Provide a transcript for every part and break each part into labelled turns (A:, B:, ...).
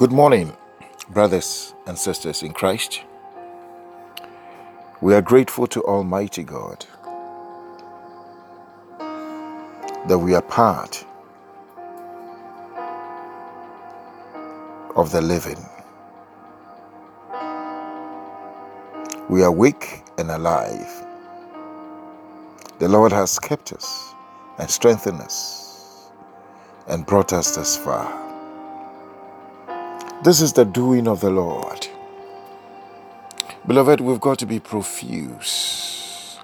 A: Good morning, brothers and sisters in Christ. We are grateful to Almighty God that we are part of the living. We are awake and alive. The Lord has kept us and strengthened us and brought us this far. This is the doing of the Lord. Beloved, we've got to be profuse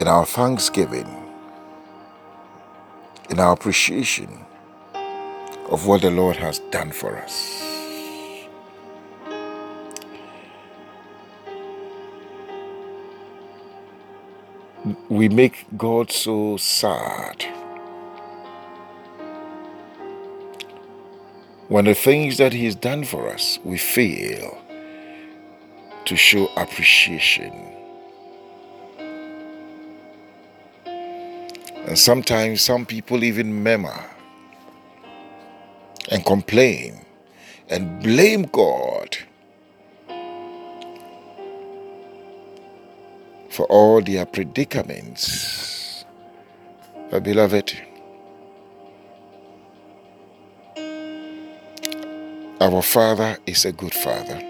A: in our thanksgiving, in our appreciation of what the Lord has done for us. We make God so sad when the things that He's done for us, we fail to show appreciation. And sometimes some people even murmur and complain and blame God for all their predicaments. But, beloved, our Father is a good Father.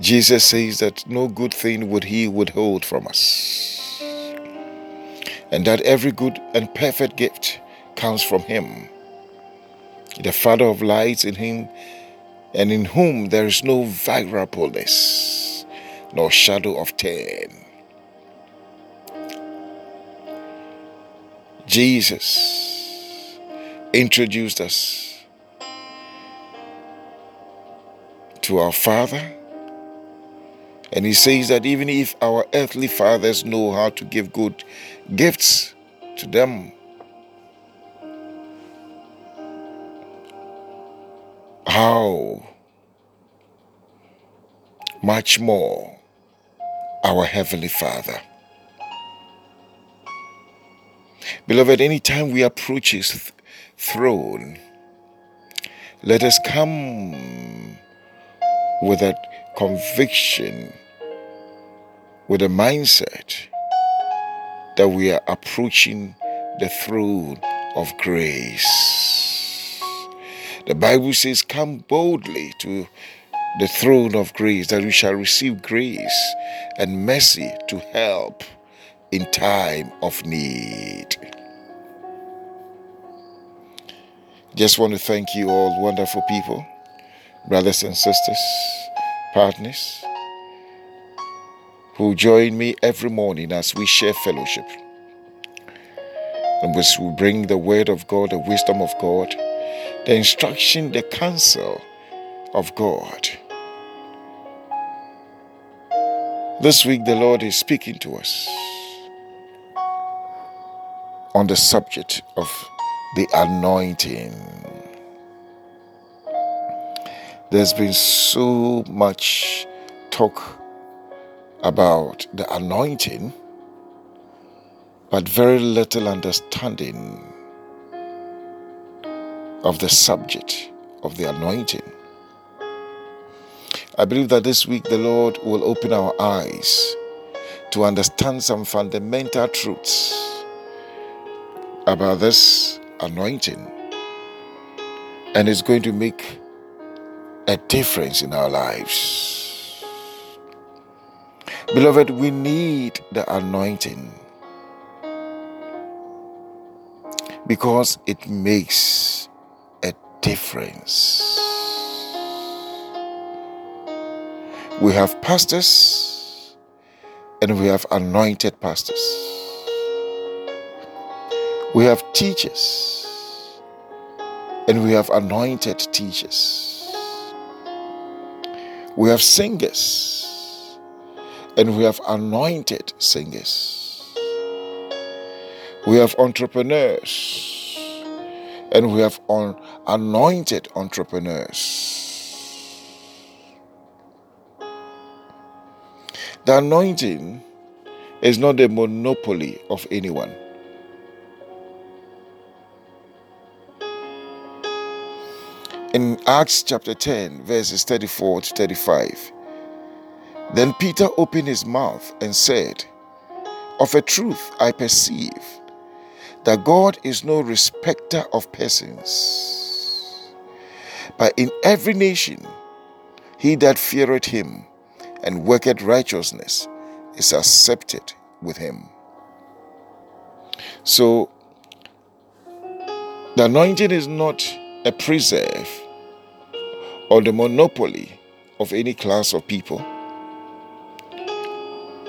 A: Jesus says that no good thing would he withhold from us, and that every good and perfect gift comes from him. The Father of lights in him, and in whom there is no variableness, nor shadow of turn. Jesus introduced us to our Father and he says that even if our earthly fathers know how to give good gifts to them, how much more our Heavenly Father. Beloved, anytime we approach His th- throne, let us come with that conviction with a mindset that we are approaching the throne of grace. The Bible says, Come boldly to the throne of grace, that we shall receive grace and mercy to help in time of need. Just want to thank you all, wonderful people, brothers and sisters, partners who join me every morning as we share fellowship. And which will bring the word of God, the wisdom of God, the instruction, the counsel of God. This week, the Lord is speaking to us on the subject of the anointing. There's been so much talk about the anointing, but very little understanding of the subject of the anointing. I believe that this week the Lord will open our eyes to understand some fundamental truths about this anointing, and it's going to make a difference in our lives. Beloved, we need the anointing because it makes a difference. We have pastors and we have anointed pastors. We have teachers and we have anointed teachers. We have singers and we have anointed singers. We have entrepreneurs and we have anointed entrepreneurs. The anointing is not the monopoly of anyone. In Acts chapter 10, verses 34 to 35, then Peter opened his mouth and said, Of a truth I perceive that God is no respecter of persons, but in every nation he that feareth him and worketh righteousness is accepted with him. So, the anointing is not a preserve or the monopoly of any class of people.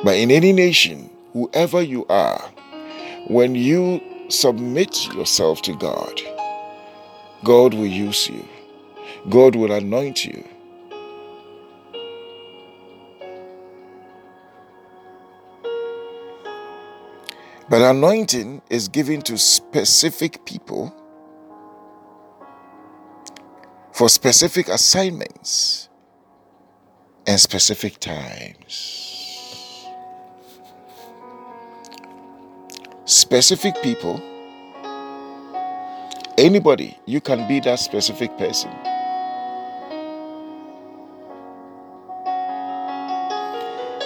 A: But in any nation, whoever you are, when you submit yourself to God, God will use you, God will anoint you. But anointing is given to specific people for specific assignments and specific times. Specific people, anybody, you can be that specific person.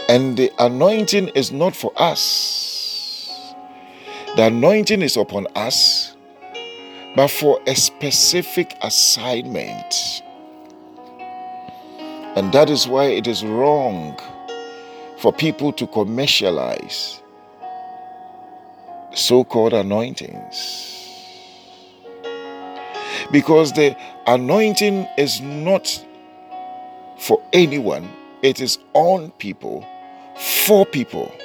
A: And the anointing is not for us. The anointing is upon us but for a specific assignment. And that is why it is wrong for people to commercialize so called anointings. Because the anointing is not for anyone, it is on people, for people,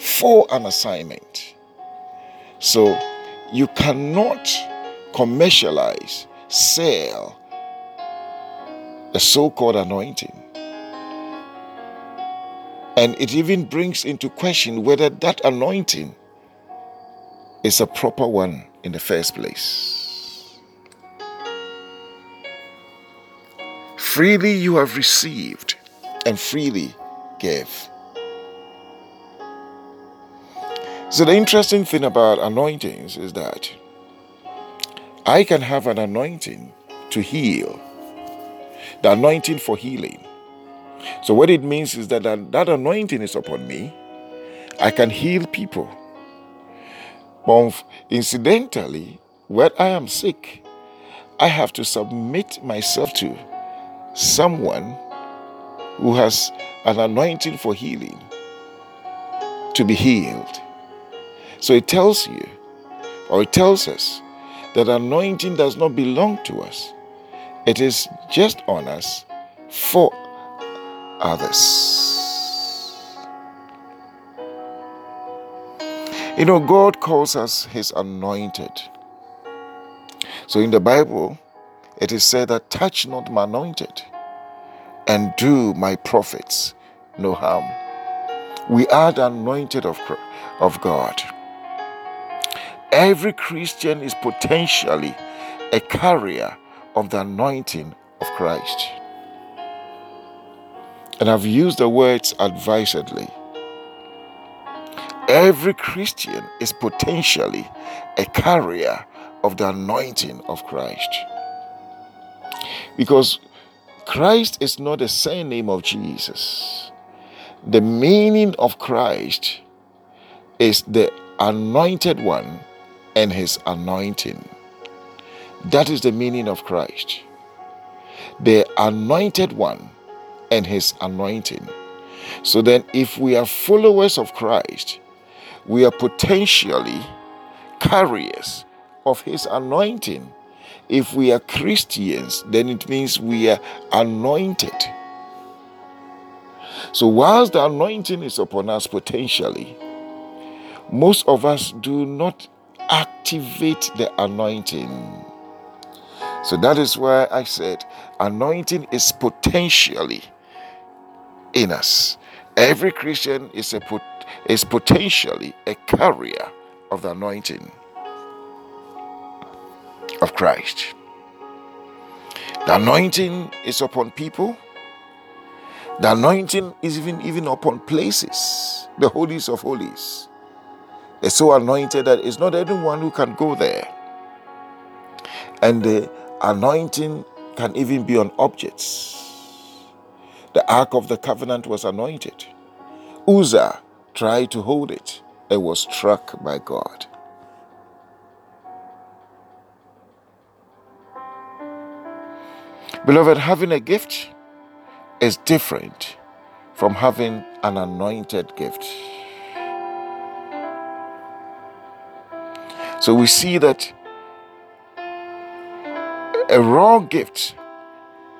A: for an assignment. So, you cannot commercialize, sell the so called anointing. And it even brings into question whether that anointing is a proper one in the first place. Freely you have received, and freely give. So, the interesting thing about anointings is that I can have an anointing to heal, the anointing for healing. So, what it means is that that anointing is upon me, I can heal people. But incidentally, when I am sick, I have to submit myself to someone who has an anointing for healing to be healed. So it tells you, or it tells us, that anointing does not belong to us, it is just on us for others. You know, God calls us His anointed. So in the Bible, it is said that touch not my anointed and do my prophets no harm. We are the anointed of, of God. Every Christian is potentially a carrier of the anointing of Christ. And I've used the words advisedly. Every Christian is potentially a carrier of the anointing of Christ. Because Christ is not the same name of Jesus. The meaning of Christ is the anointed one and his anointing. That is the meaning of Christ. The anointed one and his anointing. So then, if we are followers of Christ, we are potentially carriers of his anointing. If we are Christians, then it means we are anointed. So, whilst the anointing is upon us potentially, most of us do not activate the anointing. So that is why I said anointing is potentially in us. Every Christian is a pot- is potentially a carrier of the anointing of Christ. The anointing is upon people. The anointing is even even upon places, the holies of holies is so anointed that it's not anyone who can go there. And the anointing can even be on objects. The Ark of the Covenant was anointed. Uzzah tried to hold it and was struck by God. Beloved, having a gift is different from having an anointed gift. So we see that a raw gift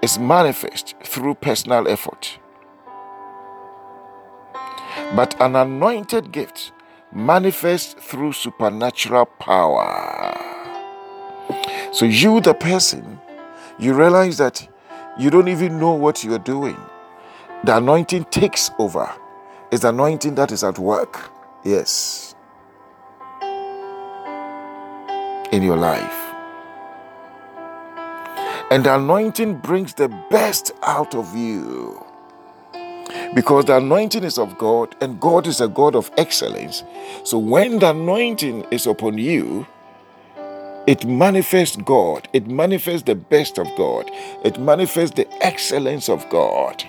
A: is manifest through personal effort. But an anointed gift manifests through supernatural power. So, you, the person, you realize that you don't even know what you're doing. The anointing takes over. It's the anointing that is at work. Yes. In your life. And the anointing brings the best out of you. Because the anointing is of God, and God is a God of excellence. So when the anointing is upon you, it manifests God. It manifests the best of God. It manifests the excellence of God.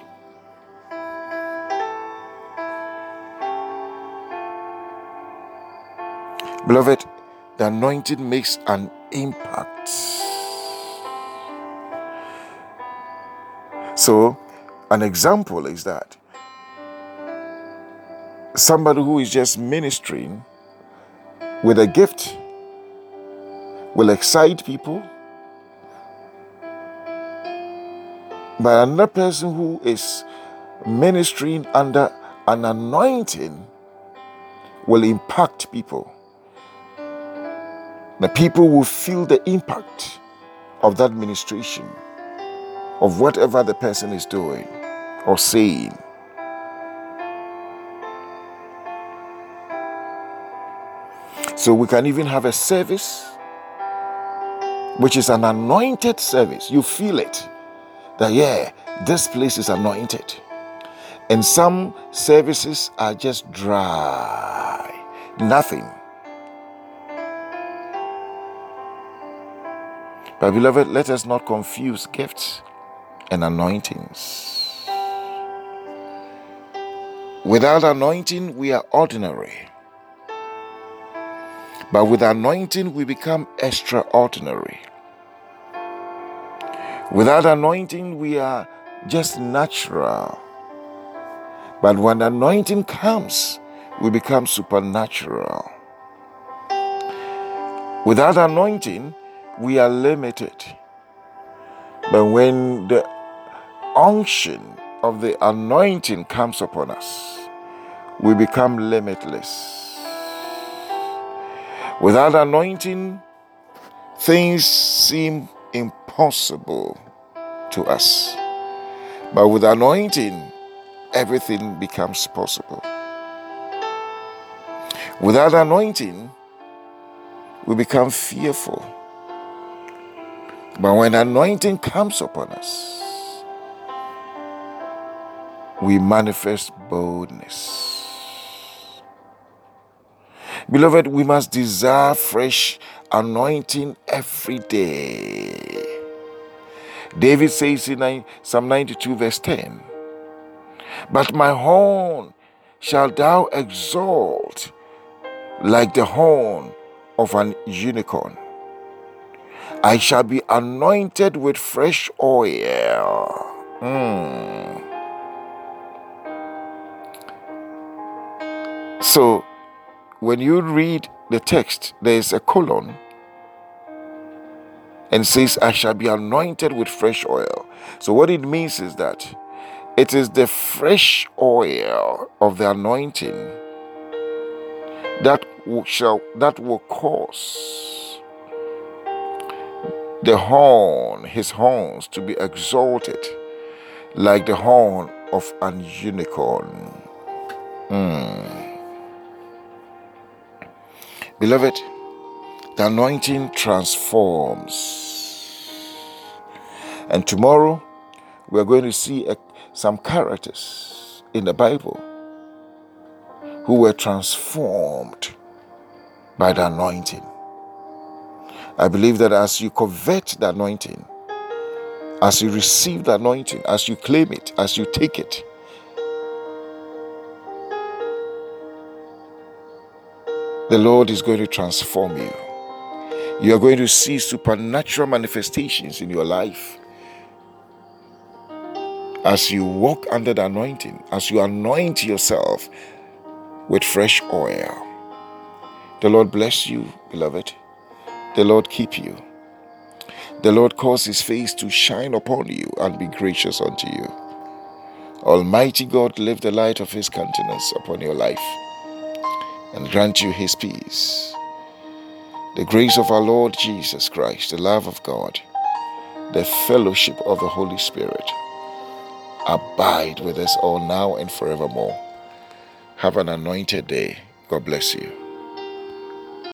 A: Beloved, the anointing makes an impact. So, an example is that somebody who is just ministering with a gift will excite people. But another person who is ministering under an anointing will impact people. The people will feel the impact of that ministration, of whatever the person is doing or saying. So we can even have a service which is an anointed service. You feel it that, yeah, this place is anointed. And some services are just dry, nothing. But, beloved, let us not confuse gifts and anointings. Without anointing, we are ordinary. But with anointing, we become extraordinary. Without anointing, we are just natural. But when anointing comes, we become supernatural. Without anointing, we are limited. But when the unction of the anointing comes upon us, we become limitless. Without anointing, things seem impossible to us. But with anointing, everything becomes possible. Without anointing, we become fearful. But when anointing comes upon us, we manifest boldness. Beloved, we must desire fresh anointing every day. David says in Psalm 92, verse 10 But my horn shall thou exalt like the horn of an unicorn. I shall be anointed with fresh oil. Mm. So, when you read the text, there is a colon and says, I shall be anointed with fresh oil. So, what it means is that it is the fresh oil of the anointing that shall that will cause the horn, his horns, to be exalted like the horn of an unicorn. Mm. Beloved, the anointing transforms. And tomorrow, we're going to see a, some characters in the Bible who were transformed by the anointing. I believe that as you covet the anointing, as you receive the anointing, as you claim it, as you take it, the Lord is going to transform you. You are going to see supernatural manifestations in your life as you walk under the anointing, as you anoint yourself with fresh oil. The Lord bless you, beloved. The Lord keep you. The Lord cause his face to shine upon you and be gracious unto you. Almighty God, lift the light of his countenance upon your life and grant you his peace. The grace of our Lord Jesus Christ, the love of God, the fellowship of the Holy Spirit abide with us all now and forevermore. Have an anointed day. God bless you.